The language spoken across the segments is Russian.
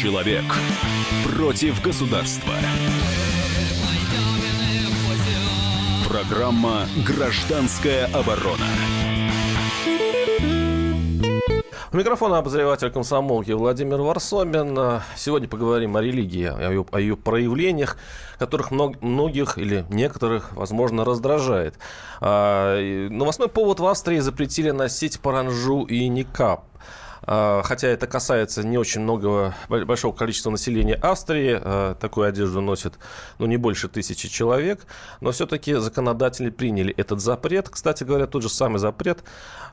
Человек против государства. Программа «Гражданская оборона». У микрофона обозреватель комсомолки Владимир Варсобин. Сегодня поговорим о религии, о ее, о ее проявлениях, которых мног, многих или некоторых, возможно, раздражает. А, новостной повод в Австрии запретили носить паранжу и никап. А, хотя это касается не очень многого, большого количества населения Австрии, а, такую одежду носит ну, не больше тысячи человек, но все-таки законодатели приняли этот запрет. Кстати говоря, тот же самый запрет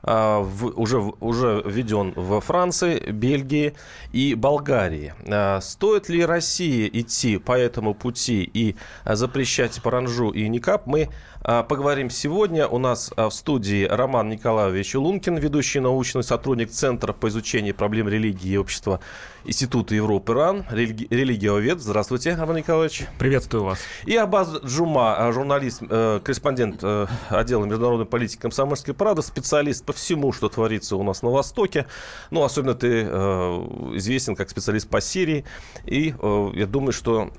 а, уже, уже введен во Франции, Бельгии и Болгарии. Стоит ли России идти по этому пути и запрещать паранжу и никап, мы поговорим сегодня. У нас в студии Роман Николаевич Лункин, ведущий научный сотрудник Центра по изучению изучении проблем религии и общества Института Европы РАН, религи- религиовед. Здравствуйте, Иван Николаевич. Приветствую вас. И Абаз Джума, э, журналист, э, корреспондент э, отдела международной политики комсомольской правды, специалист по всему, что творится у нас на Востоке. Ну, особенно ты известен как специалист по Сирии. И я думаю, что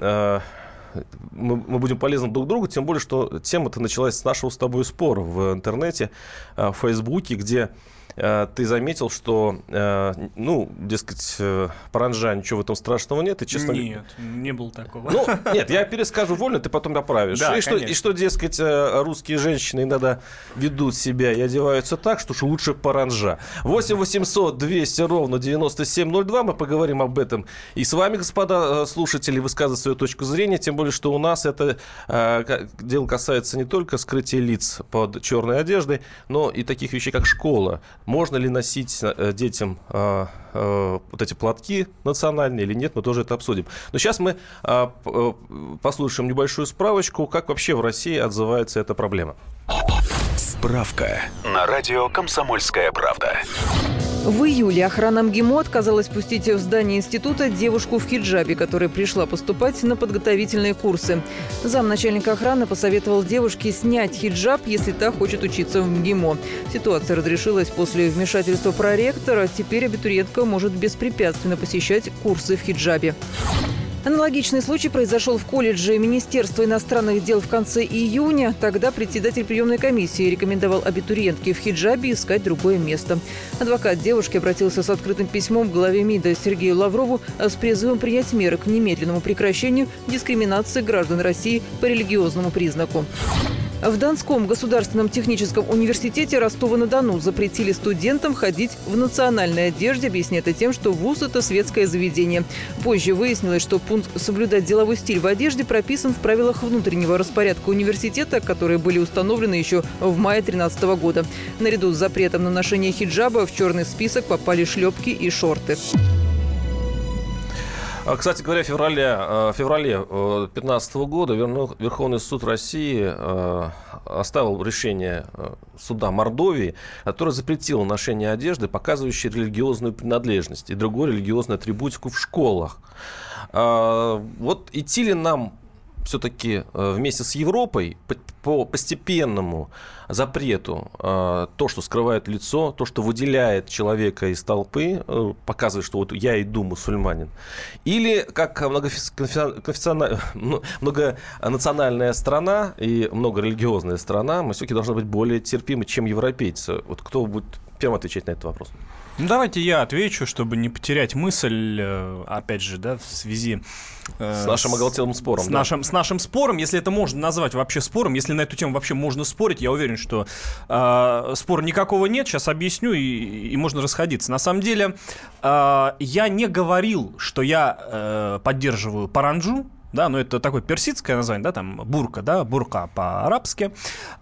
мы, мы будем полезны друг другу, тем более, что тема-то началась с нашего с тобой спора в интернете, в Фейсбуке, где Э, ты заметил, что, э, ну, дескать, э, паранжа, ничего в этом страшного нет, и честно... Нет, не было такого. Ну, нет, я перескажу вольно, ты потом доправишь. Да, и, что, и что, дескать, русские женщины иногда ведут себя и одеваются так, что уж лучше паранжа. 8 800 200 ровно 9702, мы поговорим об этом. И с вами, господа слушатели, высказывать свою точку зрения, тем более, что у нас это дело касается не только скрытия лиц под черной одеждой, но и таких вещей, как школа, можно ли носить э, детям а, а, вот эти платки национальные или нет, мы тоже это обсудим. Но сейчас мы а, э, послушаем небольшую справочку, как вообще в России отзывается эта проблема. Справка на радио «Комсомольская правда». В июле охрана МГИМО отказалась пустить в здание института девушку в хиджабе, которая пришла поступать на подготовительные курсы. Замначальника охраны посоветовал девушке снять хиджаб, если та хочет учиться в МГИМО. Ситуация разрешилась после вмешательства проректора. Теперь абитуриентка может беспрепятственно посещать курсы в хиджабе. Аналогичный случай произошел в колледже Министерства иностранных дел в конце июня. Тогда председатель приемной комиссии рекомендовал абитуриентке в хиджабе искать другое место. Адвокат девушки обратился с открытым письмом к главе МИДа Сергею Лаврову с призывом принять меры к немедленному прекращению дискриминации граждан России по религиозному признаку. В Донском государственном техническом университете Ростова-на-Дону запретили студентам ходить в национальной одежде, объясняя это тем, что вуз – это светское заведение. Позже выяснилось, что пункт «Соблюдать деловой стиль в одежде» прописан в правилах внутреннего распорядка университета, которые были установлены еще в мае 2013 года. Наряду с запретом на ношение хиджаба в черный список попали шлепки и шорты. А, кстати говоря, в феврале, э, феврале 2015 э, года Верховный суд России э, оставил решение суда Мордовии, которое запретило ношение одежды, показывающей религиозную принадлежность и другую религиозную атрибутику в школах. А, вот идти ли нам все-таки э, вместе с Европой по постепенному запрету э, то, что скрывает лицо, то, что выделяет человека из толпы, э, показывает, что вот я иду мусульманин, или как многонациональная страна и многорелигиозная страна, мы все-таки должны быть более терпимы, чем европейцы. Вот кто будет первым отвечать на этот вопрос? Ну, давайте я отвечу, чтобы не потерять мысль, э, опять же, да, в связи... Э, с нашим оголтелым спором. С, да? нашим, с нашим спором, если это можно назвать вообще спором, если на эту тему вообще можно спорить, я уверен, что э, спора никакого нет, сейчас объясню, и, и можно расходиться. На самом деле, э, я не говорил, что я э, поддерживаю паранджу, да, но это такое персидское название, да, там бурка, да, бурка по-арабски.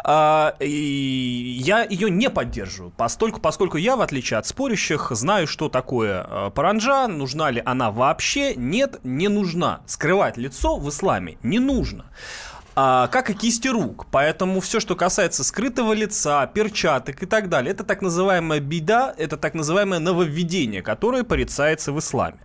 А, и я ее не поддерживаю, поскольку, поскольку я, в отличие от спорящих, знаю, что такое э, паранджа, нужна ли она вообще, нет, не нужна. Скрывать лицо в исламе не нужно. А, как и кисти рук. Поэтому все, что касается скрытого лица, перчаток и так далее, это так называемая беда, это так называемое нововведение, которое порицается в исламе.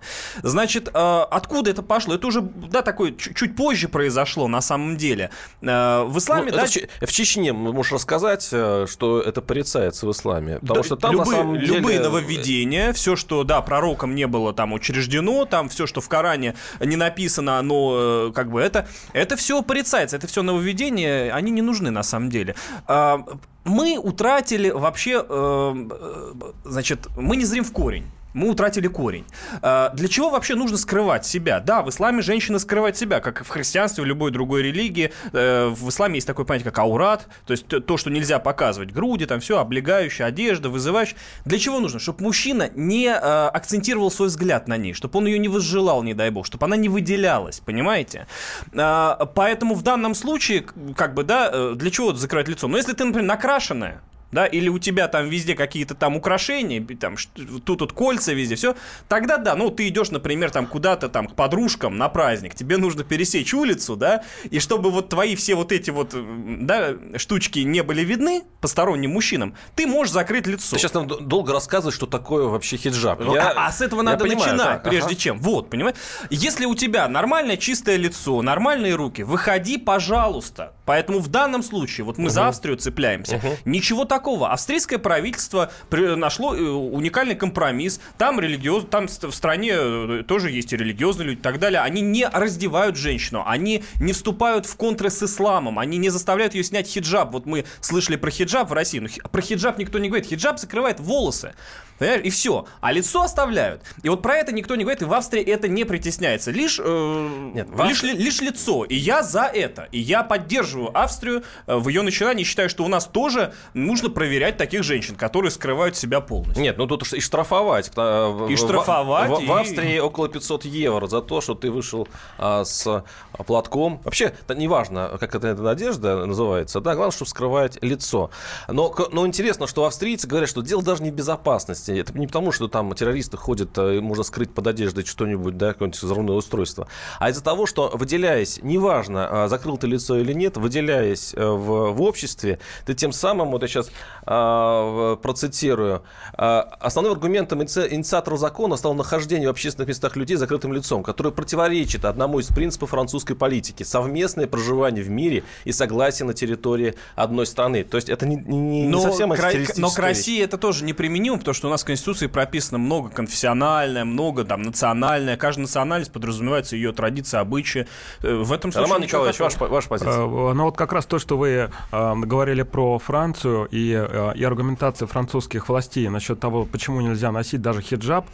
Значит, а, откуда это пошло? Это уже, да, такое чуть позже произошло на самом деле. А, в исламе, ну, да... В, в Чечне можешь рассказать, э, что это порицается в исламе? Потому да, что там, любые, на самом деле... Любые нововведения, все, что, да, пророком не было там учреждено, там все, что в Коране не написано, оно э, как бы это, это все порицается, это все нововведения, они не нужны на самом деле. А, мы утратили вообще, э, значит, мы не зрим в корень мы утратили корень. А, для чего вообще нужно скрывать себя? Да, в исламе женщина скрывает себя, как в христианстве, в любой другой религии. Э, в исламе есть такое понятие, как аурат, то есть то, что нельзя показывать. Груди, там все, облегающая одежда, вызывающая. Для чего нужно? Чтобы мужчина не э, акцентировал свой взгляд на ней, чтобы он ее не возжелал, не дай бог, чтобы она не выделялась, понимаете? А, поэтому в данном случае, как бы, да, э, для чего закрывать лицо? Но если ты, например, накрашенная, да, или у тебя там везде какие-то там украшения, там тут тут кольца везде, все, тогда да, ну ты идешь, например, там куда-то там к подружкам на праздник, тебе нужно пересечь улицу, да, и чтобы вот твои все вот эти вот, да, штучки не были видны посторонним мужчинам, ты можешь закрыть лицо. Ты сейчас нам долго рассказываешь, что такое вообще хиджаб. Ну, я, а, а с этого надо понимаю, начинать, да, прежде ага. чем. Вот, понимаешь? Если у тебя нормальное чистое лицо, нормальные руки, выходи, пожалуйста. Поэтому в данном случае, вот мы угу. за Австрию цепляемся, угу. ничего такого. Австрийское правительство нашло э, уникальный компромисс. Там религиоз, там в стране э, тоже есть и религиозные люди и так далее. Они не раздевают женщину, они не вступают в контры с исламом, они не заставляют ее снять хиджаб. Вот мы слышали про хиджаб в России, но про хиджаб никто не говорит. Хиджаб закрывает волосы. Понимаешь? И все. А лицо оставляют. И вот про это никто не говорит, и в Австрии это не притесняется. Лишь, э, Нет, в лишь, лишь лицо. И я за это. И я поддерживаю Австрию э, в ее начинании. Считаю, что у нас тоже нужно проверять таких женщин, которые скрывают себя полностью. Нет, ну тут и штрафовать. И штрафовать. В, в, в Австрии около 500 евро за то, что ты вышел а, с платком. Вообще, это неважно, как это, эта одежда называется. Да, главное, чтобы скрывать лицо. Но, но интересно, что австрийцы говорят, что дело даже не в безопасности безопасности. Это не потому, что там террористы ходят, э, можно скрыть под одеждой что-нибудь, да, какое-нибудь взрывное устройство, а из-за того, что выделяясь, неважно, а, закрыл ты лицо или нет, выделяясь э, в, в обществе, ты тем самым, вот я сейчас а, процитирую, а, основным аргументом инициатора закона стало нахождение в общественных местах людей с закрытым лицом, которое противоречит одному из принципов французской политики – совместное проживание в мире и согласие на территории одной страны. То есть это не, не, не совсем кра- Но к России это тоже неприменимо, потому что у нас нас в Конституции прописано много конфессиональное, много там национальное. Каждая национальность подразумевается ее традиции, обычаи. Э, в этом случае... Роман Николаевич, ваш, ваша позиция. Э, ну вот как раз то, что вы э, говорили про Францию и, э, и аргументация французских властей насчет того, почему нельзя носить даже хиджаб,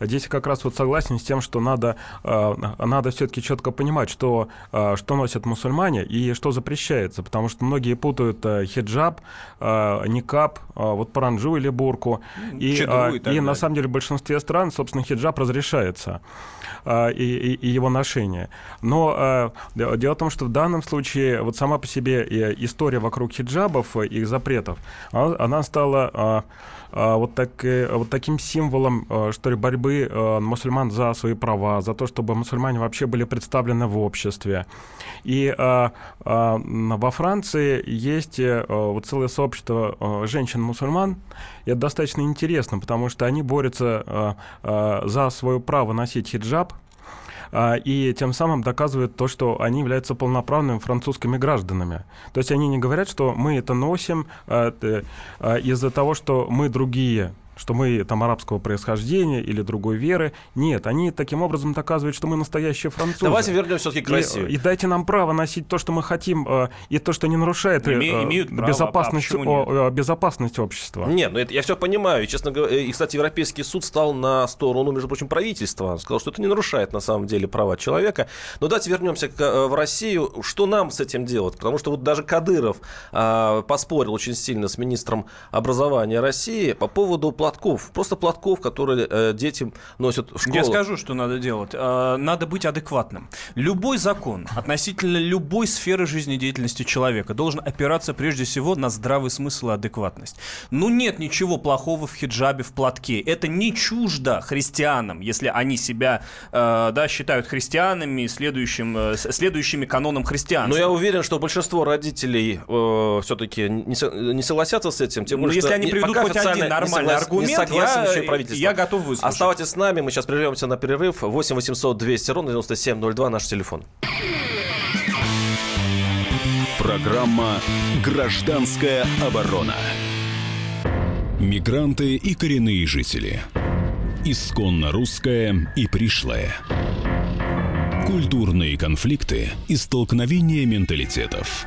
Здесь как раз вот согласен с тем, что надо, э, надо все-таки четко понимать, что, э, что носят мусульмане и что запрещается, потому что многие путают э, хиджаб, никап, вот паранджу или бурку. И, и, и на самом деле в большинстве стран, собственно, хиджаб разрешается. И, и, и его ношение. Но дело в том, что в данном случае вот сама по себе история вокруг хиджабов, их запретов, она, она стала вот, так, вот таким символом, а, что ли, борьбы а, мусульман за свои права, за то, чтобы мусульмане вообще были представлены в обществе. И во Франции есть э, вот целое сообщество женщин-мусульман, и это достаточно интересно, потому что они борются за свое право носить хиджаб, а, и тем самым доказывают то, что они являются полноправными французскими гражданами. То есть они не говорят, что мы это носим а, а, из-за того, что мы другие, что мы там арабского происхождения или другой веры. Нет, они таким образом доказывают, что мы настоящие французы. Давайте вернемся все-таки к России. И, и дайте нам право носить то, что мы хотим, э, и то, что не нарушает э, Име, безопасность, право, а о, безопасность общества. Нет, ну это я все понимаю. И, честно говоря, и, кстати, Европейский суд стал на сторону, между прочим, правительства. Сказал, что это не нарушает на самом деле права человека. Но давайте вернемся к, э, в Россию. Что нам с этим делать? Потому что вот даже Кадыров э, поспорил очень сильно с министром образования России по поводу платков, просто платков, которые э, дети носят в школу. Я скажу, что надо делать. Э, надо быть адекватным. Любой закон относительно любой сферы жизнедеятельности человека должен опираться прежде всего на здравый смысл и адекватность. Ну нет ничего плохого в хиджабе, в платке. Это не чуждо христианам, если они себя э, да, считают христианами, следующим, э, следующими канонам христианства. Но я уверен, что большинство родителей э, все-таки не, не согласятся с этим. Тем ну, более, если они приведут хоть один нормальный аргумент, я, я готов выслушать. Оставайтесь с нами, мы сейчас прервемся на перерыв. 8 800 200 ровно 9702 наш телефон. Программа «Гражданская оборона». Мигранты и коренные жители. Исконно русская и пришлая. Культурные конфликты и столкновения менталитетов.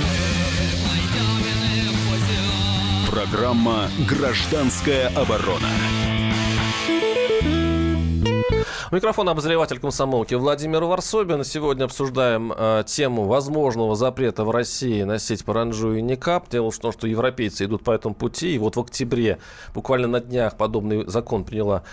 Программа «Гражданская оборона». Микрофон обозреватель комсомолки Владимир Варсобин. Сегодня обсуждаем э, тему возможного запрета в России носить паранджу и никап. Дело в том, что европейцы идут по этому пути. И вот в октябре, буквально на днях, подобный закон приняла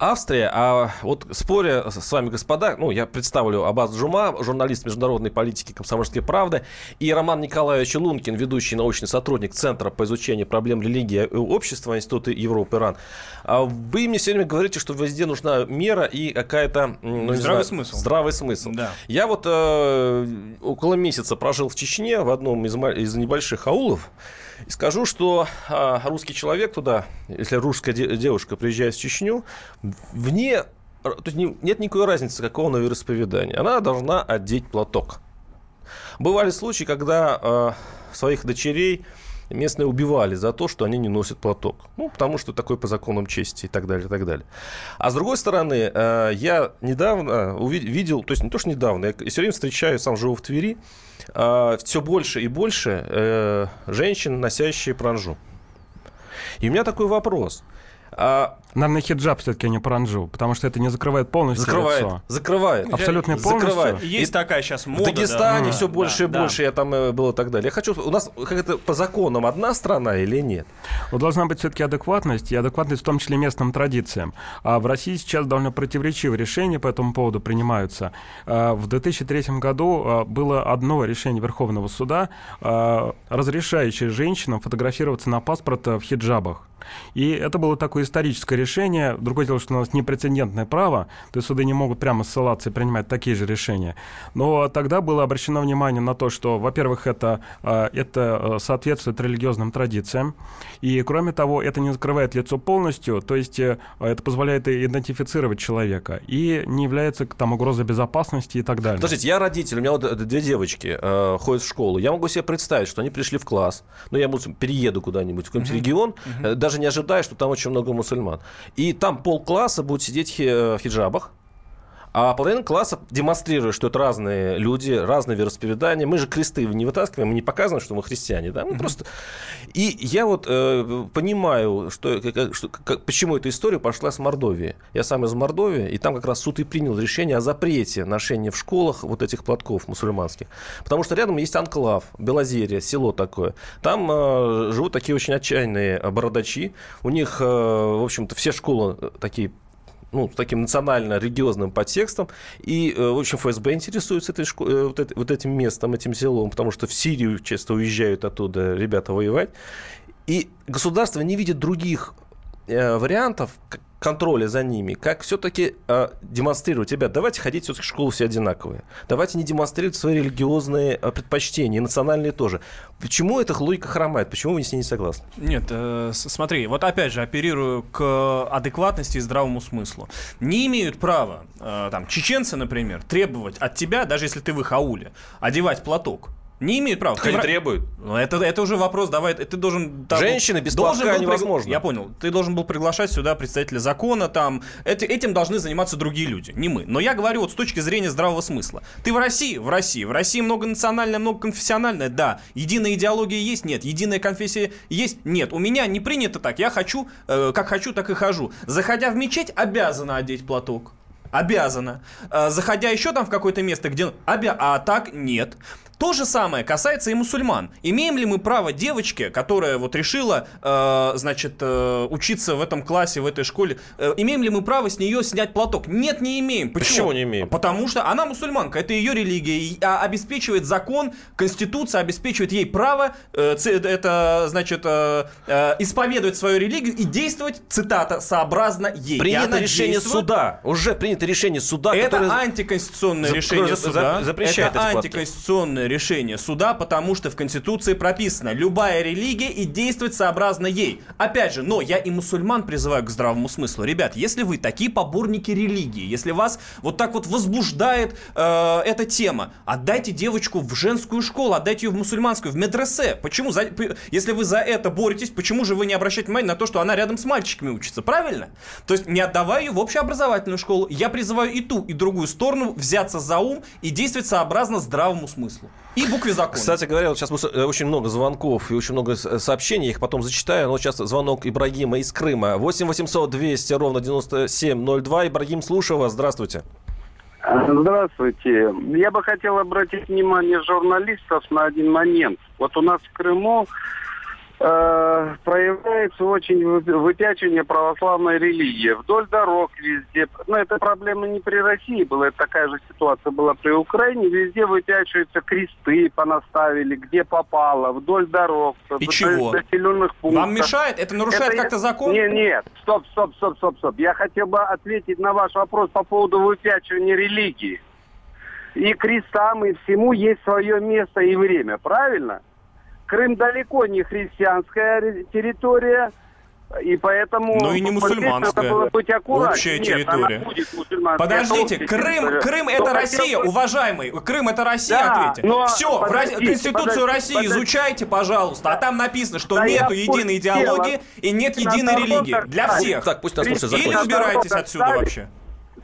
Австрия. А вот споря с вами, господа, ну, я представлю Абаз Джума, журналист международной политики комсомольской правды, и Роман Николаевич Лункин, ведущий научный сотрудник Центра по изучению проблем религии и общества Института Европы Иран. А вы мне время говорите, что везде нужна мера и какая-то... Ну, здравый знаю, смысл. Здравый смысл. Да. Я вот э, около месяца прожил в Чечне, в одном из, из небольших аулов. И скажу, что э, русский человек туда, если русская де- девушка приезжает в Чечню, вне... То есть не, нет никакой разницы, какого на вероисповедания. Она должна одеть платок. Бывали случаи, когда э, своих дочерей местные убивали за то, что они не носят платок. Ну, потому что такой по законам чести и так далее, и так далее. А с другой стороны, э, я недавно увидел, то есть не то, что недавно, я все время встречаю, сам живу в Твери, э, все больше и больше э, женщин, носящие пранжу. И у меня такой вопрос. А Наверное, хиджаб все-таки не паранджу, потому что это не закрывает полностью закрывает, лицо. Закрывает. Абсолютно полностью. Закрывает. Есть и такая сейчас мода. В Дагестане да. все больше да, и больше, да. я там э, был и так далее. Я хочу, у нас как это по законам одна страна или нет? Ну, должна быть все-таки адекватность, и адекватность в том числе местным традициям. А в России сейчас довольно противоречивые решения по этому поводу принимаются. А, в 2003 году а, было одно решение Верховного суда, а, разрешающее женщинам фотографироваться на паспорт в хиджабах. И это было такое историческое решение. Другое дело, что у нас непрецедентное право, то есть суды не могут прямо ссылаться и принимать такие же решения. Но тогда было обращено внимание на то, что, во-первых, это, а, это э, соответствует религиозным традициям, и, кроме того, это не закрывает лицо полностью, то есть э, это позволяет идентифицировать человека и не является там угрозой безопасности и так далее. Подождите, я родитель, у меня вот две девочки э, ходят в школу, я могу себе представить, что они пришли в класс, ну, я перееду куда-нибудь, в какой-нибудь uh-huh. регион, uh-huh. даже не ожидая, что там очень много мусульман. И там полкласса будет сидеть э, в хиджабах, а половина класса демонстрирует, что это разные люди, разные вероисповедания. Мы же кресты не вытаскиваем, мы не показываем, что мы христиане. Да? Мы mm-hmm. просто... И я вот э, понимаю, что, как, что, как, почему эта история пошла с Мордовии. Я сам из Мордовии, и там как раз суд и принял решение о запрете ношения в школах вот этих платков мусульманских. Потому что рядом есть анклав, Белозерия, село такое. Там э, живут такие очень отчаянные бородачи. У них, э, в общем-то, все школы э, такие ну, с таким национально-религиозным подтекстом. И, э, в общем, ФСБ интересуется этой, э, вот, это, вот этим местом, этим селом, потому что в Сирию часто уезжают оттуда ребята воевать. И государство не видит других э, вариантов, контроля за ними, как все-таки э, демонстрировать, ребят, давайте ходить все-таки в школу все одинаковые, давайте не демонстрировать свои религиозные э, предпочтения, национальные тоже. Почему эта логика хромает? Почему вы с ней не согласны? Нет, э, смотри, вот опять же оперирую к адекватности и здравому смыслу. Не имеют права, э, там, чеченцы, например, требовать от тебя, даже если ты в их ауле, одевать платок. Не имеют права. Они требуют. Ну, это, это уже вопрос, давай, ты должен... Там, Женщины без платка был, невозможно. Я понял. Ты должен был приглашать сюда представителя закона, там, эти, этим должны заниматься другие люди, не мы. Но я говорю вот с точки зрения здравого смысла. Ты в России? В России. В России многонациональная, многоконфессиональная? Да. Единая идеология есть? Нет. Единая конфессия есть? Нет. У меня не принято так. Я хочу, э, как хочу, так и хожу. Заходя в мечеть, обязана одеть платок. Обязана. Э, заходя еще там в какое-то место, где... Обя... А так нет. То же самое касается и мусульман. Имеем ли мы право девочке, которая вот решила, э, значит, э, учиться в этом классе, в этой школе, э, имеем ли мы право с нее снять платок? Нет, не имеем. Почему, Почему не имеем? Потому что она мусульманка, это ее религия, и, а, обеспечивает закон, конституция обеспечивает ей право, э, это, значит, э, э, исповедовать свою религию и действовать, цитата, сообразно ей. Принято решение действует... суда, уже принято решение суда, Это которое... антиконституционное решение суда. Запрещает это антиконституционное решение суда, потому что в Конституции прописано любая религия и действовать сообразно ей. Опять же, но я и мусульман призываю к здравому смыслу. Ребят, если вы такие поборники религии, если вас вот так вот возбуждает э, эта тема, отдайте девочку в женскую школу, отдайте ее в мусульманскую, в медресе. Почему? За, если вы за это боретесь, почему же вы не обращаете внимания на то, что она рядом с мальчиками учится? Правильно? То есть не отдавая ее в общеобразовательную школу. Я призываю и ту, и другую сторону взяться за ум и действовать сообразно здравому смыслу. И букве закона. Кстати говоря, вот сейчас э, очень много звонков и очень много сообщений, я их потом зачитаю, но сейчас звонок Ибрагима из Крыма. 8 800 200 ровно 9702. Ибрагим, слушаю вас, здравствуйте. Здравствуйте. Я бы хотел обратить внимание журналистов на один момент. Вот у нас в Крыму э, проявляется очень выпячивание православной религии. Вдоль дорог везде. Но это проблема не при России была, это такая же ситуация была при Украине. Везде выпячиваются кресты, понаставили, где попало, вдоль дорог. И чего? Населенных пунктов. Вам мешает? Это нарушает это как-то закон? Нет, нет. Стоп, стоп, стоп, стоп, стоп. Я хотел бы ответить на ваш вопрос по поводу выпячивания религии. И крестам, и всему есть свое место и время, правильно? Крым далеко не христианская территория, и поэтому... Ну и не мусульманская. Было быть Общая Нет, территория. Подождите, Крым, Крым это Россия, бы... уважаемый. Крым это Россия, да, ответьте. Но... Все, подождите, Конституцию подождите, России подождите. изучайте, пожалуйста. А там написано, что да нету единой идеологии и нет единой религии. Для всех. Так, пусть нас слушает Или убирайтесь отсюда вообще.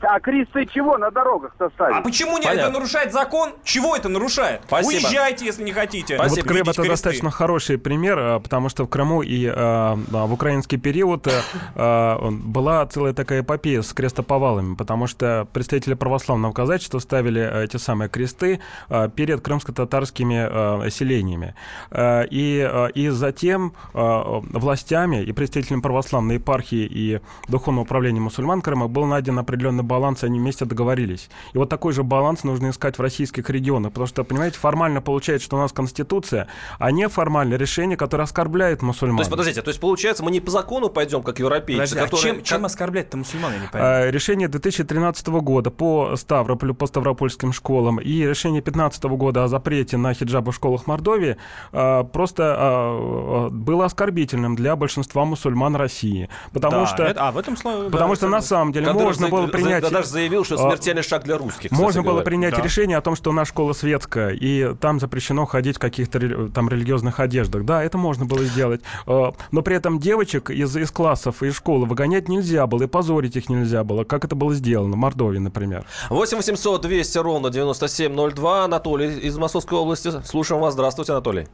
А кресты чего на дорогах-то ставить? А почему не это нарушает закон? Чего это нарушает? Спасибо. Уезжайте, если не хотите. Спасибо. Вот Крым это кресты. достаточно хороший пример, э, потому что в Крыму и э, в украинский период э, э, была целая такая эпопея с крестоповалами, потому что представители православного казачества ставили эти самые кресты э, перед крымско-татарскими э, селениями. Э, и, э, и затем э, властями и представителями православной епархии и духовного управления мусульман Крыма был найден определенный баланс, они вместе договорились. И вот такой же баланс нужно искать в российских регионах, потому что, понимаете, формально получается, что у нас Конституция, а не формальное решение, которое оскорбляет мусульман. То есть, подождите, то есть, получается, мы не по закону пойдем, как европейцы, Подожди, а которые... а чем, чем оскорблять-то мусульман, я не понимаю? А, решение 2013 года по Ставрополю, по Ставропольским школам и решение 2015 года о запрете на хиджабы в школах Мордовии а, просто а, было оскорбительным для большинства мусульман России. Потому да, что... Это, а, в этом слове... Потому да, что на самом деле можно было принять... Да, даже заявил, что смертельный шаг для русских. Можно было принять да. решение о том, что у нас школа светская, и там запрещено ходить в каких-то там религиозных одеждах. Да, это можно было сделать. Э, но при этом девочек из, из классов и школы выгонять нельзя было, и позорить их нельзя было, как это было сделано в Мордовии, например. 8 800 200 ровно 9702. Анатолий из Московской области. Слушаем вас. Здравствуйте, Анатолий.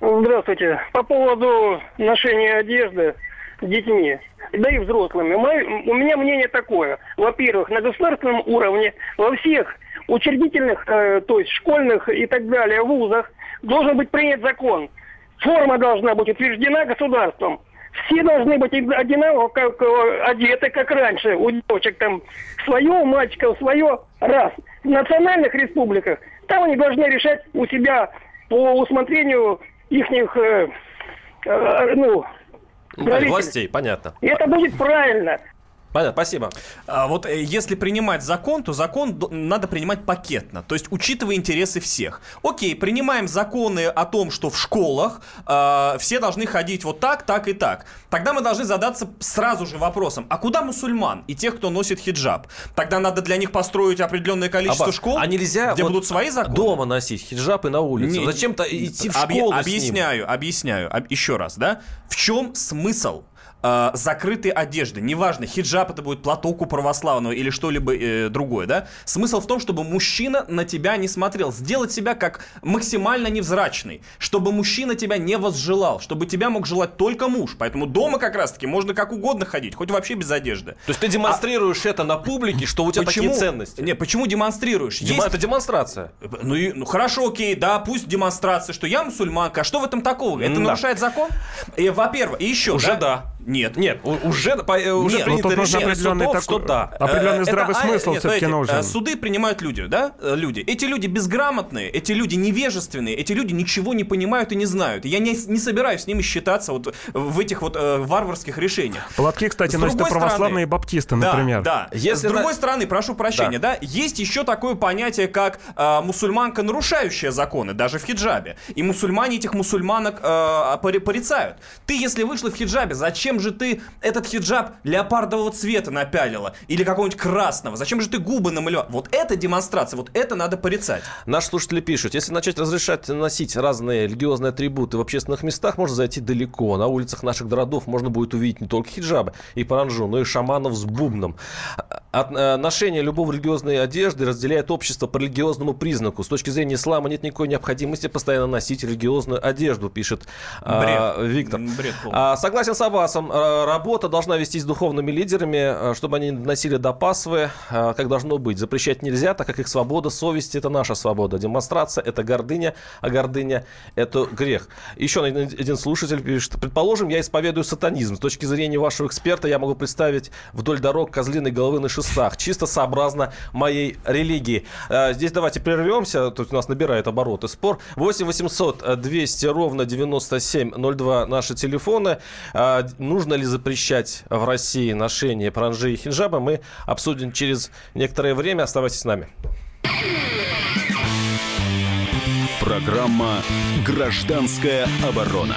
Здравствуйте. По поводу ношения одежды детьми да и взрослыми. у меня мнение такое. Во-первых, на государственном уровне во всех учредительных, э, то есть школьных и так далее вузах должен быть принят закон. Форма должна быть утверждена государством. Все должны быть одинаково как, э, одеты, как раньше. У девочек там свое, у мальчиков свое. Раз. В национальных республиках там они должны решать у себя по усмотрению их э, э, ну, властей, понятно. И это будет правильно. Понятно, спасибо. А, вот э, если принимать закон, то закон надо принимать пакетно, то есть учитывая интересы всех. Окей, принимаем законы о том, что в школах э, все должны ходить вот так, так и так. Тогда мы должны задаться сразу же вопросом, а куда мусульман и тех, кто носит хиджаб? Тогда надо для них построить определенное количество Аббас, школ, а нельзя где вот будут свои законы. Дома носить хиджаб и на улице. Зачем-то идти в Объ- школу ним? Объясняю, объясняю. Об- еще раз, да? В чем смысл? Э, закрытой одежды. Неважно, хиджаб это будет платок у православного или что-либо э, другое, да? Смысл в том, чтобы мужчина на тебя не смотрел. Сделать себя как максимально невзрачный. Чтобы мужчина тебя не возжелал. Чтобы тебя мог желать только муж. Поэтому дома как раз-таки можно как угодно ходить. Хоть вообще без одежды. То есть ты демонстрируешь это на публике, что у тебя Почему? такие ценности. Не, почему демонстрируешь? Дема- Есть Это демонстрация. ну, и, ну хорошо, окей, да, пусть демонстрация, что я мусульманка. А что в этом такого? Это Да. нарушает закон? И, во-первых, и еще. Уже да. Нет. Нет, уже, по- э, уже Нет, ну, принято тут нужно решение определенный судов, такой- что да. Определенный Э, здравый это, а, смысл нет, все-таки нужен. э, Суды принимают люди, да, люди. Эти люди безграмотные, эти люди невежественные, эти люди ничего не понимают и не знают. Я не, не собираюсь с ними считаться вот в этих вот э, варварских решениях. Платки, кстати, носят православные стороны- баптисты, Да, например. Да, Если С другой на- стороны, прошу прощения, да. есть еще такое понятие, как э, мусульманка, нарушающая законы, даже в хиджабе. И мусульмане этих мусульманок э, пори- порицают. Ты, если вышла в хиджабе, зачем же ты этот хиджаб леопардового цвета напялила? Или какого-нибудь красного? Зачем же ты губы намалевала? Вот это демонстрация, вот это надо порицать. Наши слушатели пишут, если начать разрешать носить разные религиозные атрибуты в общественных местах, можно зайти далеко. На улицах наших городов можно будет увидеть не только хиджабы и паранжу, но и шаманов с бубном. От, э, ношение любой религиозной одежды разделяет общество по религиозному признаку. С точки зрения ислама нет никакой необходимости постоянно носить религиозную одежду, пишет а, Бред. Виктор. Бред полный. А, согласен с Аббасом. Работа должна вестись духовными лидерами, а, чтобы они носили допасвы, а, как должно быть. Запрещать нельзя, так как их свобода совести – это наша свобода. Демонстрация – это гордыня, а гордыня – это грех. Еще один слушатель пишет. Предположим, я исповедую сатанизм. С точки зрения вашего эксперта я могу представить вдоль дорог козлиной головы на шестах. Чисто сообразно моей религии. А, Здесь давайте прервемся. Тут у нас набирает обороты спор. 8 800 200 ровно 9702 наши телефоны. А, Нужно ли запрещать в России ношение паранжи и хиджаба, мы обсудим через некоторое время. Оставайтесь с нами. Программа «Гражданская оборона».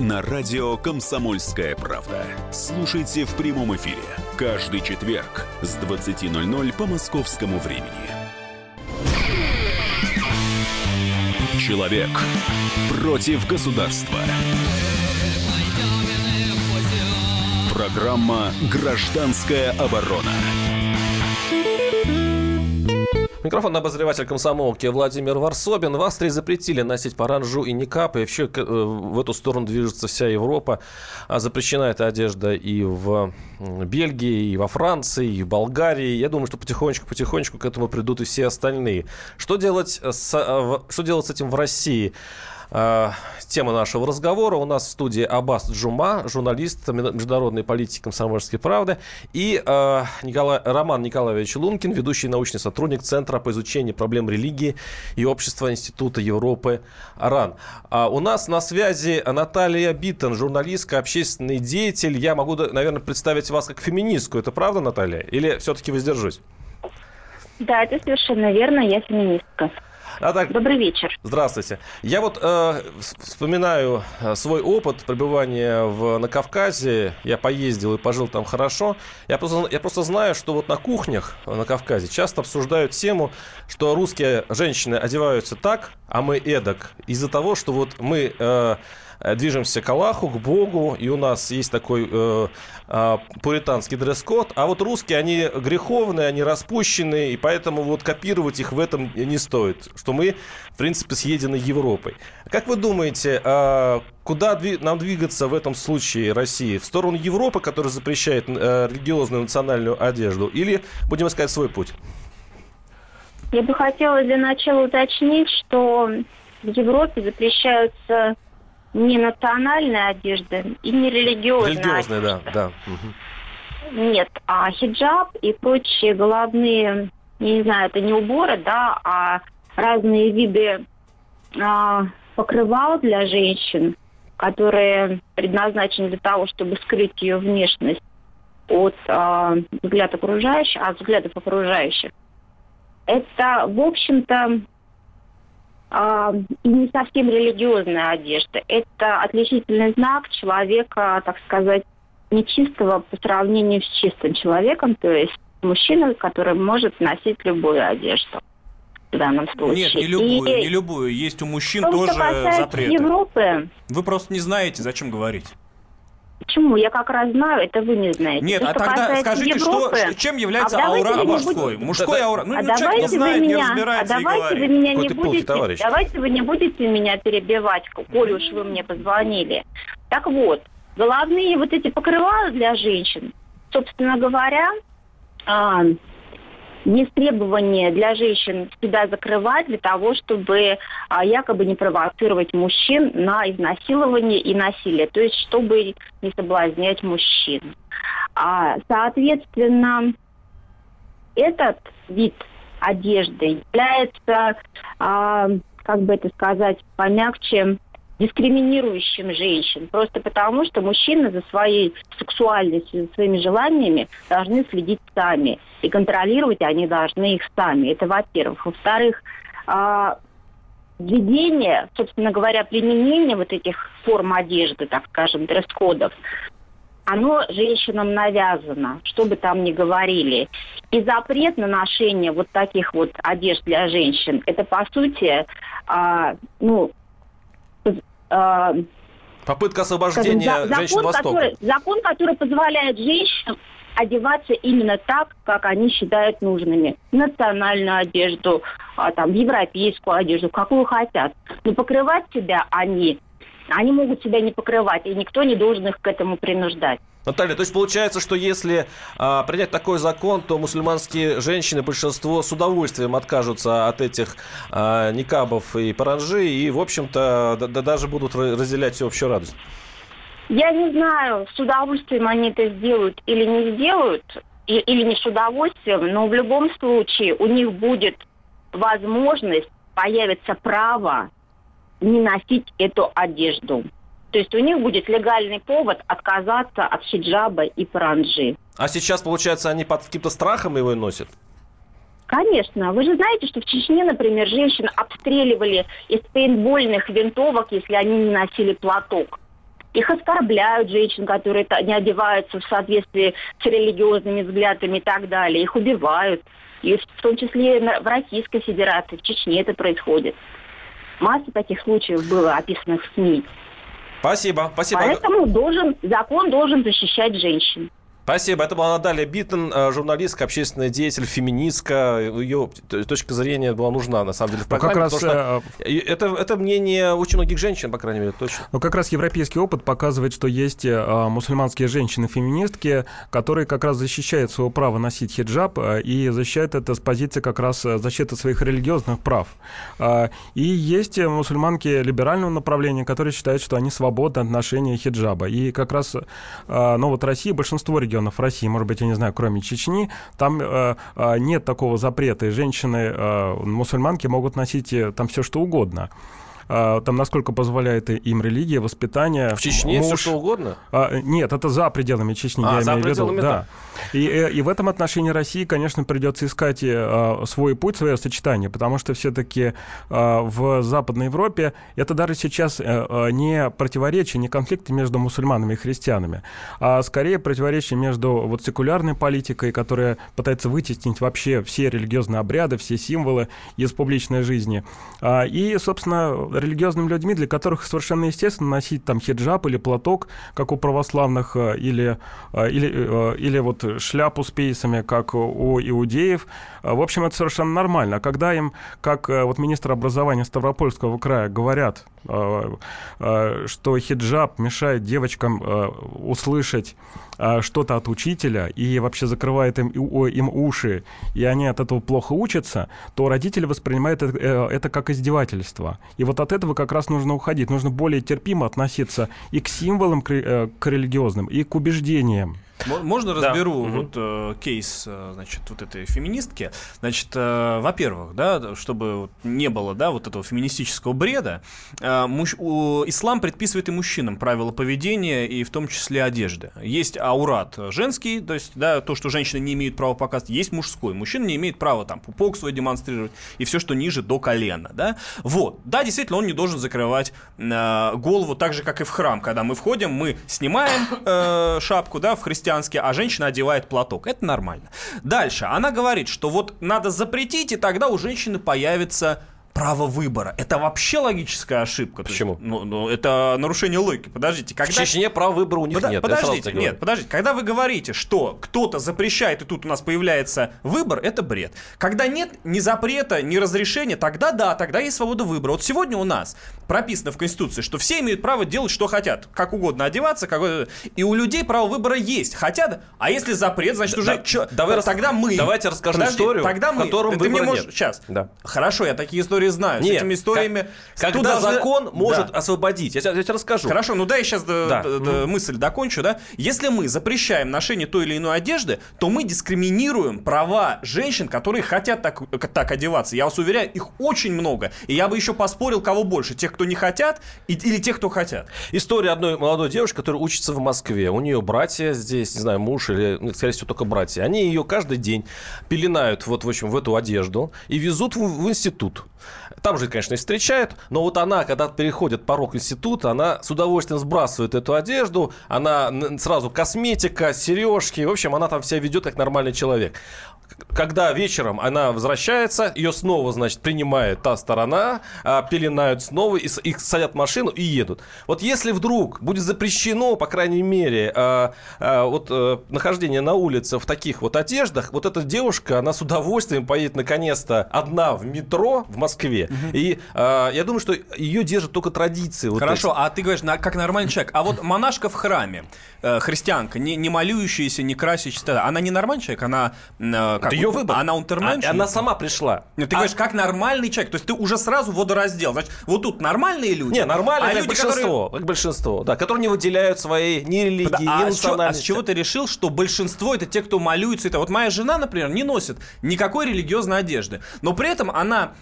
на радио «Комсомольская правда». Слушайте в прямом эфире каждый четверг с 20.00 по московскому времени. Человек против государства. Программа «Гражданская оборона». Микрофон обозреватель комсомолки Владимир Варсобин. В Австрии запретили носить паранжу и никап. И вообще э, в эту сторону движется вся Европа. А Запрещена эта одежда и в Бельгии, и во Франции, и в Болгарии. Я думаю, что потихонечку-потихонечку к этому придут и все остальные. Что делать с, э, что делать с этим в России? Э, Тема нашего разговора. У нас в студии Аббас Джума, журналист международной политики комсомольской правды, и э, Николай, Роман Николаевич Лункин, ведущий научный сотрудник Центра по изучению проблем религии и общества Института Европы РАН. А у нас на связи Наталья Биттон, журналистка, общественный деятель. Я могу, наверное, представить вас как феминистку. Это правда, Наталья? Или все-таки воздержусь? Да, это совершенно верно, я феминистка. А так, Добрый вечер. Здравствуйте. Я вот э, вспоминаю э, свой опыт пребывания в, на Кавказе. Я поездил и пожил там хорошо. Я просто, я просто знаю, что вот на кухнях на Кавказе часто обсуждают тему, что русские женщины одеваются так, а мы эдак. Из-за того, что вот мы э, э, движемся к Аллаху, к Богу, и у нас есть такой э, э, пуританский дресс-код, а вот русские, они греховные, они распущенные, и поэтому вот копировать их в этом не стоит, что мы, в принципе, съедены Европой. Как вы думаете, э, куда дви- нам двигаться в этом случае России? В сторону Европы, которая запрещает э, религиозную национальную одежду, или будем искать свой путь? Я бы хотела для начала уточнить, что в Европе запрещаются не национальная одежда и не религиозная. Религиозная, да, одежда. да. Мгм. Нет, а хиджаб и прочие головные, я не знаю, это не уборы, да, а разные виды а, покрывал для женщин, которые предназначены для того, чтобы скрыть ее внешность от а, взгляд окружающих, от взглядов окружающих. Это, в общем-то, а, не совсем религиозная одежда. Это отличительный знак человека, так сказать, нечистого по сравнению с чистым человеком, то есть мужчина, который может носить любую одежду в данном случае. Нет, не любую, И не любую. Есть у мужчин то, тоже запреты. Европы, Вы просто не знаете, зачем говорить. Почему? Я как раз знаю, это вы не знаете. Нет, То, а тогда скажите, что, Европы, что- чем является а давайте аура вы не мужской? будете- Мужской аура. Ну, а человек не давайте знает, вы не меня, а разбирается и давайте вы меня не будете, товарищ. давайте вы не будете меня перебивать, коль уж вы мне позвонили. Так вот, головные вот эти покрывала для женщин, собственно говоря, а, есть требования для женщин себя закрывать для того, чтобы а, якобы не провоцировать мужчин на изнасилование и насилие, то есть чтобы не соблазнять мужчин. А, соответственно, этот вид одежды является, а, как бы это сказать, помягче, дискриминирующим женщин. Просто потому, что мужчины за своей сексуальностью, за своими желаниями должны следить сами. И контролировать они должны их сами. Это во-первых. Во-вторых, а, введение, собственно говоря, применение вот этих форм одежды, так скажем, дресс-кодов, оно женщинам навязано, что бы там ни говорили. И запрет на ношение вот таких вот одежд для женщин, это, по сути, а, ну, а, Попытка скажем, освобождения за- женщин закон, Востока. который, закон, который позволяет женщинам одеваться именно так, как они считают нужными. Национальную одежду, а, там, европейскую одежду, какую хотят. Но покрывать себя они, они могут себя не покрывать, и никто не должен их к этому принуждать. Наталья, то есть получается, что если а, принять такой закон, то мусульманские женщины, большинство с удовольствием откажутся от этих а, никабов и паранжи и, в общем-то, да- да- даже будут разделять всеобщую радость. Я не знаю, с удовольствием они это сделают или не сделают, и- или не с удовольствием, но в любом случае у них будет возможность, появится право не носить эту одежду. То есть у них будет легальный повод отказаться от хиджаба и паранджи. А сейчас, получается, они под каким-то страхом его носят? Конечно. Вы же знаете, что в Чечне, например, женщин обстреливали из пейнтбольных винтовок, если они не носили платок. Их оскорбляют женщин, которые не одеваются в соответствии с религиозными взглядами и так далее. Их убивают. И в том числе в Российской Федерации, в Чечне это происходит. Масса таких случаев было описано в СМИ. Спасибо, спасибо. Поэтому должен, закон должен защищать женщин. Спасибо. Это была Наталья Биттон, э, журналистка, общественный деятель, феминистка. Ее точка зрения была нужна, на самом деле, в Ну, как программе. раз, потому что и это, это мнение очень многих женщин, по крайней мере, точно. Ну, как раз европейский опыт показывает, что есть э, мусульманские женщины-феминистки, которые как раз защищают свое право носить хиджаб э, и защищают это с позиции как раз э, защиты своих религиозных прав. Э, и есть э, мусульманки либерального направления, которые считают, что они свободны от ношения хиджаба. И как раз, э, ну вот Россия, большинство регионов России, может быть, я не знаю, кроме Чечни, там э, э, нет такого запрета, и женщины, э, мусульманки могут носить э, там все что угодно. А, Там, насколько позволяет им религия, воспитание. В Чечне все муж. что угодно? А, нет, это за пределами Чечни, А, я за имею в виду. пределами, Да. И, э, и в этом отношении России, конечно, придется искать э, а, свой путь, свое сочетание, потому что все-таки в Западной Европе это даже сейчас э, э, не противоречие, не конфликты между мусульманами и христианами, а скорее противоречие между вот секулярной политикой, которая пытается вытеснить вообще все религиозные обряды, все символы из публичной жизни, а, и, собственно, религиозными людьми, для которых совершенно естественно носить там хиджаб или платок, как у православных, э, или, э, или, э, или вот шляпу с пейсами, как у иудеев. В общем, это совершенно нормально. А Когда им, как вот министр образования Ставропольского края, говорят, что хиджаб мешает девочкам услышать что-то от учителя и вообще закрывает им, им уши, и они от этого плохо учатся, то родители воспринимают это как издевательство. И вот от этого как раз нужно уходить. Нужно более терпимо относиться и к символам, к религиозным, и к убеждениям. Можно разберу да. вот э, кейс, э, значит, вот этой феминистки. Значит, э, во-первых, да, чтобы не было, да, вот этого феминистического бреда, э, муж, у, ислам предписывает и мужчинам правила поведения и в том числе одежды. Есть аурат женский, то есть, да, то, что женщины не имеют права показывать, есть мужской. Мужчина не имеет права там пупок свой демонстрировать и все, что ниже до колена, да. Вот, да, действительно, он не должен закрывать э, голову так же, как и в храм. Когда мы входим, мы снимаем э, шапку, да, в христианстве христианский, а женщина одевает платок. Это нормально. Дальше. Она говорит, что вот надо запретить, и тогда у женщины появится право выбора. Это вообще логическая ошибка. Почему? Есть, ну, ну, это нарушение логики. Подождите, когда... В Чечне права выбора у них Под... нет. Подождите, нет, подождите. Когда вы говорите, что кто-то запрещает, и тут у нас появляется выбор, это бред. Когда нет ни запрета, ни разрешения, тогда да, тогда есть свобода выбора. Вот сегодня у нас прописано в Конституции, что все имеют право делать, что хотят. Как угодно одеваться, как... и у людей право выбора есть. Хотят, а если запрет, значит да, уже... Да, чё... Давай тогда мы... Давайте расскажу Подожди, историю, тогда мы... в котором ты выбора мне можешь... нет. Сейчас. Да. Хорошо, я такие истории знаю. Нет, С этими историями... Как, когда должны... закон может да. освободить. Я, я тебе расскажу. Хорошо, ну да, я сейчас да. д- д- мысль докончу, да. Если мы запрещаем ношение той или иной одежды, то мы дискриминируем права женщин, которые хотят так, так одеваться. Я вас уверяю, их очень много. И я бы еще поспорил, кого больше. Тех, кто не хотят, или тех, кто хотят. История одной молодой девушки, которая учится в Москве. У нее братья здесь, не знаю, муж или, ну, скорее всего, только братья. Они ее каждый день пеленают вот, в общем, в эту одежду и везут в, в институт. Там же, конечно, и встречают, но вот она, когда переходит порог института, она с удовольствием сбрасывает эту одежду, она сразу косметика, сережки, в общем, она там себя ведет как нормальный человек когда вечером она возвращается, ее снова, значит, принимает та сторона, а, пеленают снова, и, их садят в машину и едут. Вот если вдруг будет запрещено, по крайней мере, а, а, вот а, нахождение на улице в таких вот одеждах, вот эта девушка, она с удовольствием поедет наконец-то одна в метро в Москве. Угу. И а, я думаю, что ее держат только традиции. Вот Хорошо, эти. а ты говоришь, как нормальный человек. А вот монашка в храме, э, христианка, не, не молюющаяся, не красящаяся, она не нормальный человек, она как? Это ее выбор. Она унтерменш? А, она сама пришла. Нет, ты а... говоришь, как нормальный человек. То есть ты уже сразу водораздел. Значит, вот тут нормальные люди. Не, нормальные, а люди, большинство. Которые... Как большинство, да. Которые не выделяют свои ни религии, да, ни а национальности. А с чего ты решил, что большинство это те, кто молюется? Это вот моя жена, например, не носит никакой религиозной одежды. Но при этом она,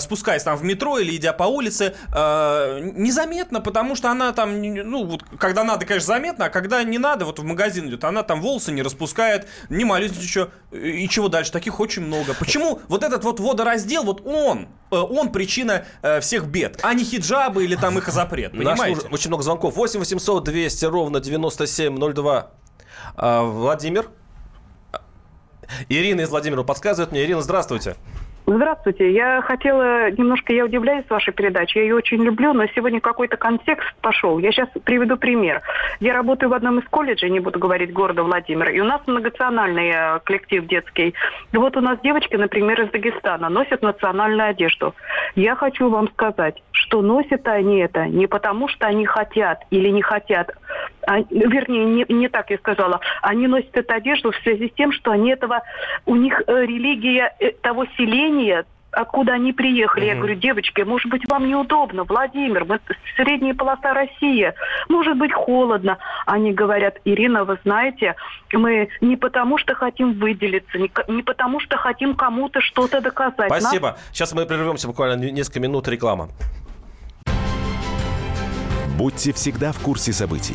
спускаясь там в метро или идя по улице, э, незаметно, потому что она там, ну, вот, когда надо, конечно, заметно, а когда не надо, вот в магазин идет, она там волосы не распускает, не молится ничего. И чего дальше? Таких очень много. Почему вот этот вот водораздел, вот он, э, он причина э, всех бед, а не хиджабы или там их запрет, понимаете? Наш, очень много звонков. 8 800 200 ровно 9702. А, Владимир? Ирина из Владимира подсказывает мне. Ирина, здравствуйте. Здравствуйте. Я хотела немножко, я удивляюсь вашей передачей, я ее очень люблю, но сегодня какой-то контекст пошел. Я сейчас приведу пример. Я работаю в одном из колледжей, не буду говорить, города Владимира, и у нас многонациональный э, коллектив детский. И вот у нас девочки, например, из Дагестана носят национальную одежду. Я хочу вам сказать, что носят они это не потому, что они хотят или не хотят, а, вернее, не, не так я сказала, они носят эту одежду в связи с тем, что они этого, у них э, религия э, того селения, откуда они приехали. Mm-hmm. Я говорю, девочки, может быть, вам неудобно, Владимир, мы средняя полоса России, может быть, холодно. Они говорят, Ирина, вы знаете, мы не потому что хотим выделиться, не, не потому что хотим кому-то что-то доказать. Спасибо. Нас... Сейчас мы прервемся буквально несколько минут реклама. Будьте всегда в курсе событий.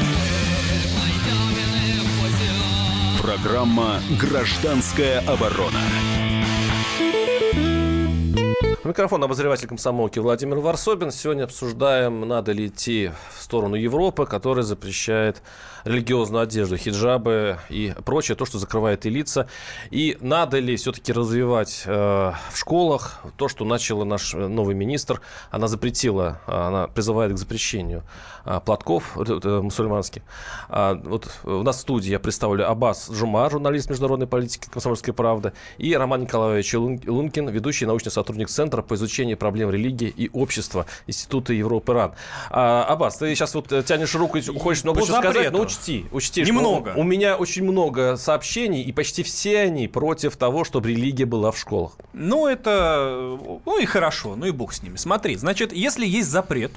Программа «Гражданская оборона». Микрофон обозреватель комсомолки Владимир Варсобин. Сегодня обсуждаем, надо ли идти в сторону Европы, которая запрещает религиозную одежду, хиджабы и прочее, то, что закрывает и лица. И надо ли все-таки развивать э, в школах то, что начала наш новый министр. Она запретила, она призывает к запрещению э, платков э, э, мусульманских. А, вот у нас в студии я представлю Аббас Джума, журналист международной политики «Комсомольской правды», и Роман Николаевич Лункин, ведущий научный сотрудник Центра по изучению проблем религии и общества Института Европы РАН. А, Аббас, ты сейчас вот тянешь руку и хочешь много чего сказать, но учти, учти, Немного. что у меня очень много сообщений, и почти все они против того, чтобы религия была в школах. Ну, это... Ну и хорошо, ну и бог с ними. Смотри, значит, если есть запрет...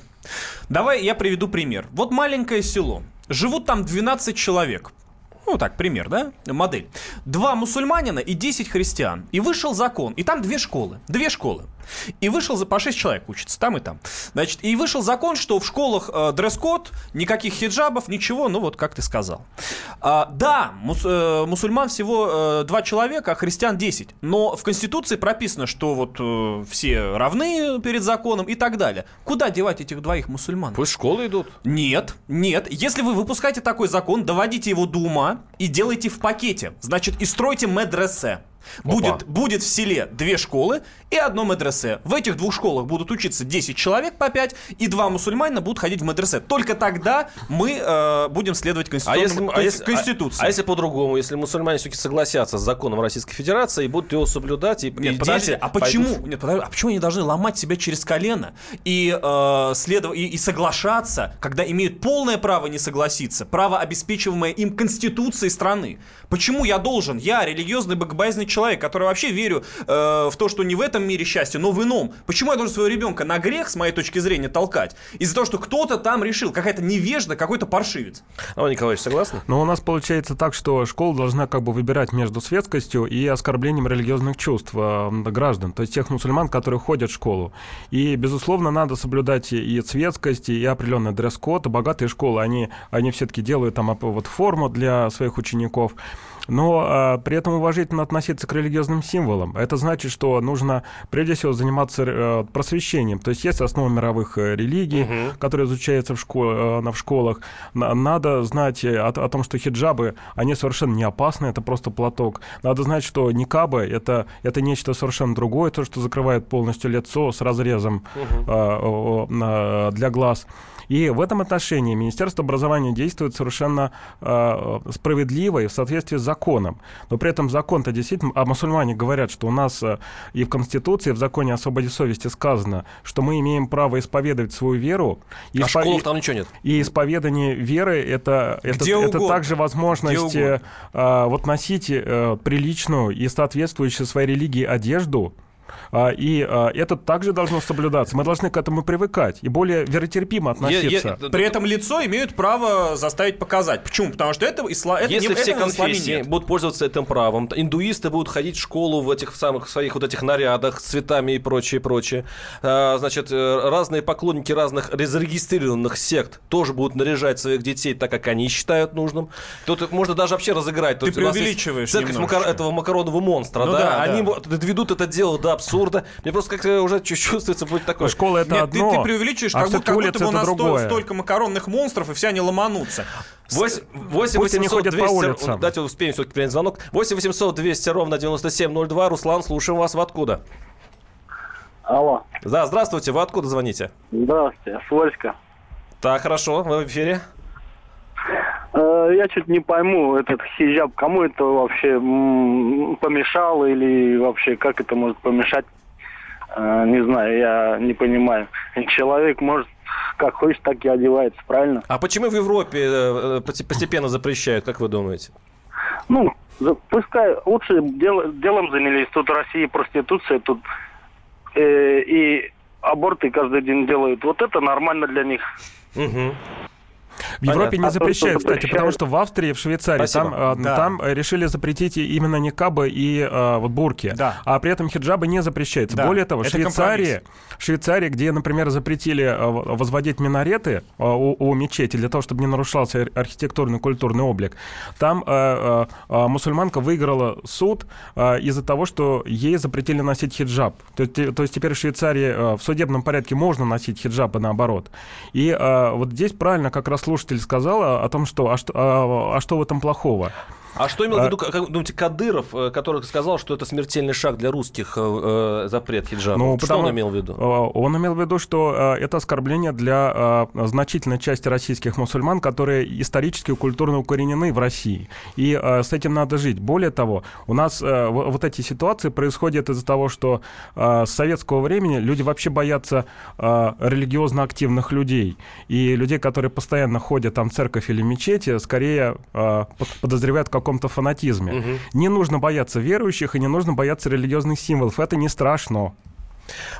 Давай я приведу пример. Вот маленькое село. Живут там 12 человек. Ну, так, пример, да? Модель. Два мусульманина и 10 христиан. И вышел закон. И там две школы. Две школы. И вышел, за по 6 человек учатся там и там. Значит, и вышел закон, что в школах э, дресс-код, никаких хиджабов, ничего, ну вот как ты сказал. А, да, мус, э, мусульман всего э, 2 человека, а христиан 10. Но в Конституции прописано, что вот э, все равны перед законом и так далее. Куда девать этих двоих мусульман? Пусть в школы идут. Нет, нет. Если вы выпускаете такой закон, доводите его до ума и делайте в пакете. Значит, и стройте медресе. Будет, будет в селе две школы и одно медресе. В этих двух школах будут учиться 10 человек по 5, и два мусульманина будут ходить в медресе. Только тогда мы э, будем следовать а если, а если, Конституции. А, а если по-другому? Если муссульмане все-таки согласятся с законом Российской Федерации и будут его соблюдать, и, Нет, и подожди, а почему, пойдут... нет, подожди, а почему они должны ломать себя через колено и, э, следов... и, и соглашаться, когда имеют полное право не согласиться, право, обеспечиваемое им Конституцией страны? Почему я должен, я, религиозный богобоязненный человек, который вообще верю э, в то, что не в этом мире счастье, но в ином. Почему я должен своего ребенка на грех, с моей точки зрения, толкать? Из-за того, что кто-то там решил, какая-то невежда, какой-то паршивец. А Николаевич, согласны? Ну, у нас получается так, что школа должна как бы выбирать между светскостью и оскорблением религиозных чувств э, граждан, то есть тех мусульман, которые ходят в школу. И, безусловно, надо соблюдать и светскость, и определенный дресс-код. Богатые школы, они, они все-таки делают там вот форму для своих учеников но а, при этом уважительно относиться к религиозным символам. Это значит, что нужно прежде всего заниматься а, просвещением. То есть есть основы мировых э, религий, угу. которые изучаются в, школ, а, в школах. Надо знать о, о том, что хиджабы, они совершенно не опасны, это просто платок. Надо знать, что никабы это, это нечто совершенно другое, то, что закрывает полностью лицо с разрезом угу. а, а, для глаз. И в этом отношении Министерство образования действует совершенно э, справедливо и в соответствии с законом. Но при этом закон-то действительно... А мусульмане говорят, что у нас э, и в Конституции, и в законе о свободе совести сказано, что мы имеем право исповедовать свою веру. И а испов... школах там ничего нет. И исповедание веры это, это, это также возможность э, вот носить э, приличную и соответствующую своей религии одежду, и а, это также должно соблюдаться. Мы должны к этому привыкать и более веротерпимо относиться. Я, я, при этом лицо имеют право заставить показать. Почему? Потому что это, исла... это Если не, все это конфессии будут пользоваться этим правом, индуисты будут ходить в школу в этих самых своих вот этих нарядах с цветами и прочее, прочее. А, значит, э, разные поклонники разных зарегистрированных сект тоже будут наряжать своих детей так, как они считают нужным. Тут можно даже вообще разыграть. Ты преувеличиваешь Церковь немножко. этого макаронного монстра, ну, да? да? Они да. доведут это дело до абсурда. Мне просто как-то уже чувствуется будет такое. Школа это Нет, одно, ты, ты преувеличиваешь, а как, будто, как будто бы у нас сто, столько макаронных монстров, и все они ломанутся. 8 800 200... Дайте успеем все-таки принять звонок. 8 800 200 ровно 9702. Руслан, слушаем вас. Вы откуда? Алло. Да, здравствуйте. Вы откуда звоните? Здравствуйте, с Вольска. Так, хорошо. Вы в эфире. Э, я чуть не пойму, этот хиджаб, кому это вообще помешало или вообще как это может помешать? Э, не знаю, я не понимаю. Человек может как хочет, так и одевается, правильно? А почему в Европе э, постепенно запрещают, как вы думаете? Ну, пускай лучше дел, делом занялись. Тут Россия проституция, тут э, и аборты каждый день делают. Вот это нормально для них. Угу. В Европе не А то, что запрещают, кстати, запрещают- потому что в Австрии, в Швейцарии, Спасибо. там, э, Да. там решили запретить именно никабы и э, вот бурки. Да. А при этом хиджабы не запрещаются. Да, Более того, в это Швейцарии, в Швейцарии, где, например, запретили в- возводить минареты у, у мечети для того, чтобы не нарушался ар- архитектурный культурный облик, там э, э, мусульманка выиграла суд э, из-за того, что ей запретили носить хиджаб. То то есть теперь в Швейцарии э, в судебном порядке можно носить хиджаб и наоборот. И э, вот здесь правильно как раз слушатель сказал о том, что а что, а, а что в этом плохого? А что имел в А- виду, как думаете, Кадыров, э, который сказал, что это смертельный шаг для русских, э, э, запрет хиджаба? Ну, что он имел в виду? Э, Он имел в виду, что э, это оскорбление для значительной части российских мусульман, которые исторически и культурно укоренены в России. И с этим надо жить. Более того, у нас вот эти ситуации происходят из-за того, что с советского времени люди вообще боятся религиозно активных людей. И людей, которые постоянно ходят там в церковь или мечети, скорее под- подозревают в каком-то фанатизме. Мгм. Не нужно бояться верующих и не нужно бояться религиозных символов. Это не страшно.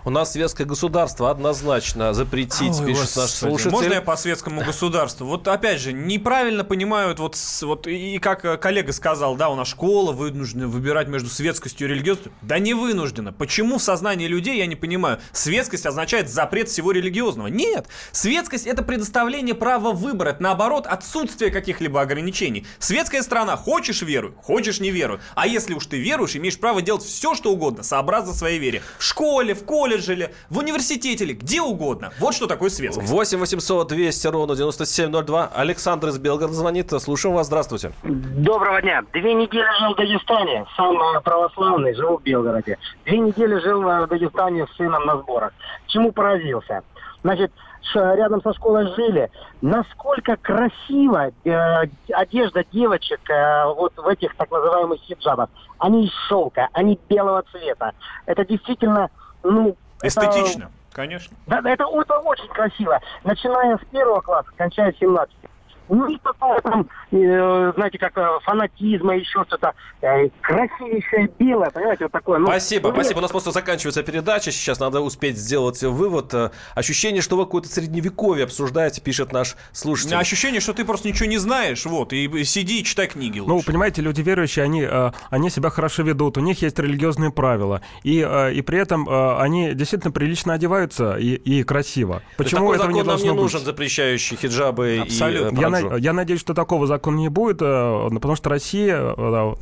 У нас светское государство однозначно запретить, Ой, пишет наш господи. слушатель. Можно я по светскому государству? Вот опять же, неправильно понимают, вот, вот и как э, коллега сказал, да, у нас школа вынуждена выбирать между светскостью и религиозностью. Да не вынуждена. Почему в сознании людей, я не понимаю, светскость означает запрет всего религиозного? Нет. Светскость это предоставление права выбора. Это наоборот отсутствие каких-либо ограничений. Светская страна, хочешь веруй, хочешь не веруй. А если уж ты веруешь, имеешь право делать все, что угодно, сообразно своей вере. В школе, в колледже ли, в университете ли, где угодно. Вот что такое светскость. 8 800 200 ровно 9702. Александр из Белгорода звонит. Слушаем вас. Здравствуйте. Доброго дня. Две недели жил в Дагестане, сам э, православный, живу в Белгороде. Две недели жил э, в Дагестане с сыном на сборах. Чему поразился? Значит, ш- рядом со школой жили. Насколько красиво э, одежда девочек э, вот в этих так называемых хиджабах. Они из шелка, они белого цвета. Это действительно, ну... это- Эстетично, конечно. да, да, это, это очень красиво. Начиная с первого класса, кончая 17. Ну и такого там, э, знаете, как э, фанатизма, еще что-то. Э, красивейшее белое, понимаете, вот такое. Ну, спасибо, ну, спасибо. У нас просто заканчивается передача. Сейчас надо успеть сделать вывод. Э, Ощущение, что вы какое-то средневековье обсуждаете, пишет наш слушатель. Ощущение, что ты просто ничего не знаешь, вот, и сиди и читай книги лучше. Ну, понимаете, люди верующие, они, э, они себя хорошо ведут, у них есть религиозные правила, и, э, и при этом они действительно прилично одеваются и, и красиво. Почему закон не нам должно не быть? нужен, запрещающий хиджабы Абсолютно. и. На- я надеюсь, что такого закона не будет, э, потому что Россия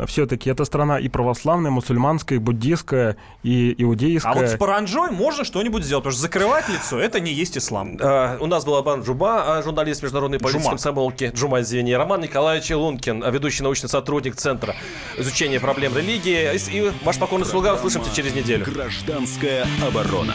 все-таки это страна и православная, и мусульманская, и буддийская, и иудейская. А вот с паранджой можно что-нибудь сделать, потому что закрывать лицо это не есть ислам. А, У нас был Абан Джуба, а, журналист международной политики комсомолки. Джума, извини. Роман Николаевич Лункин, ведущий научный сотрудник Центра изучения проблем религии. И- И ваш покорный слуга услышимся через неделю. Гражданская оборона.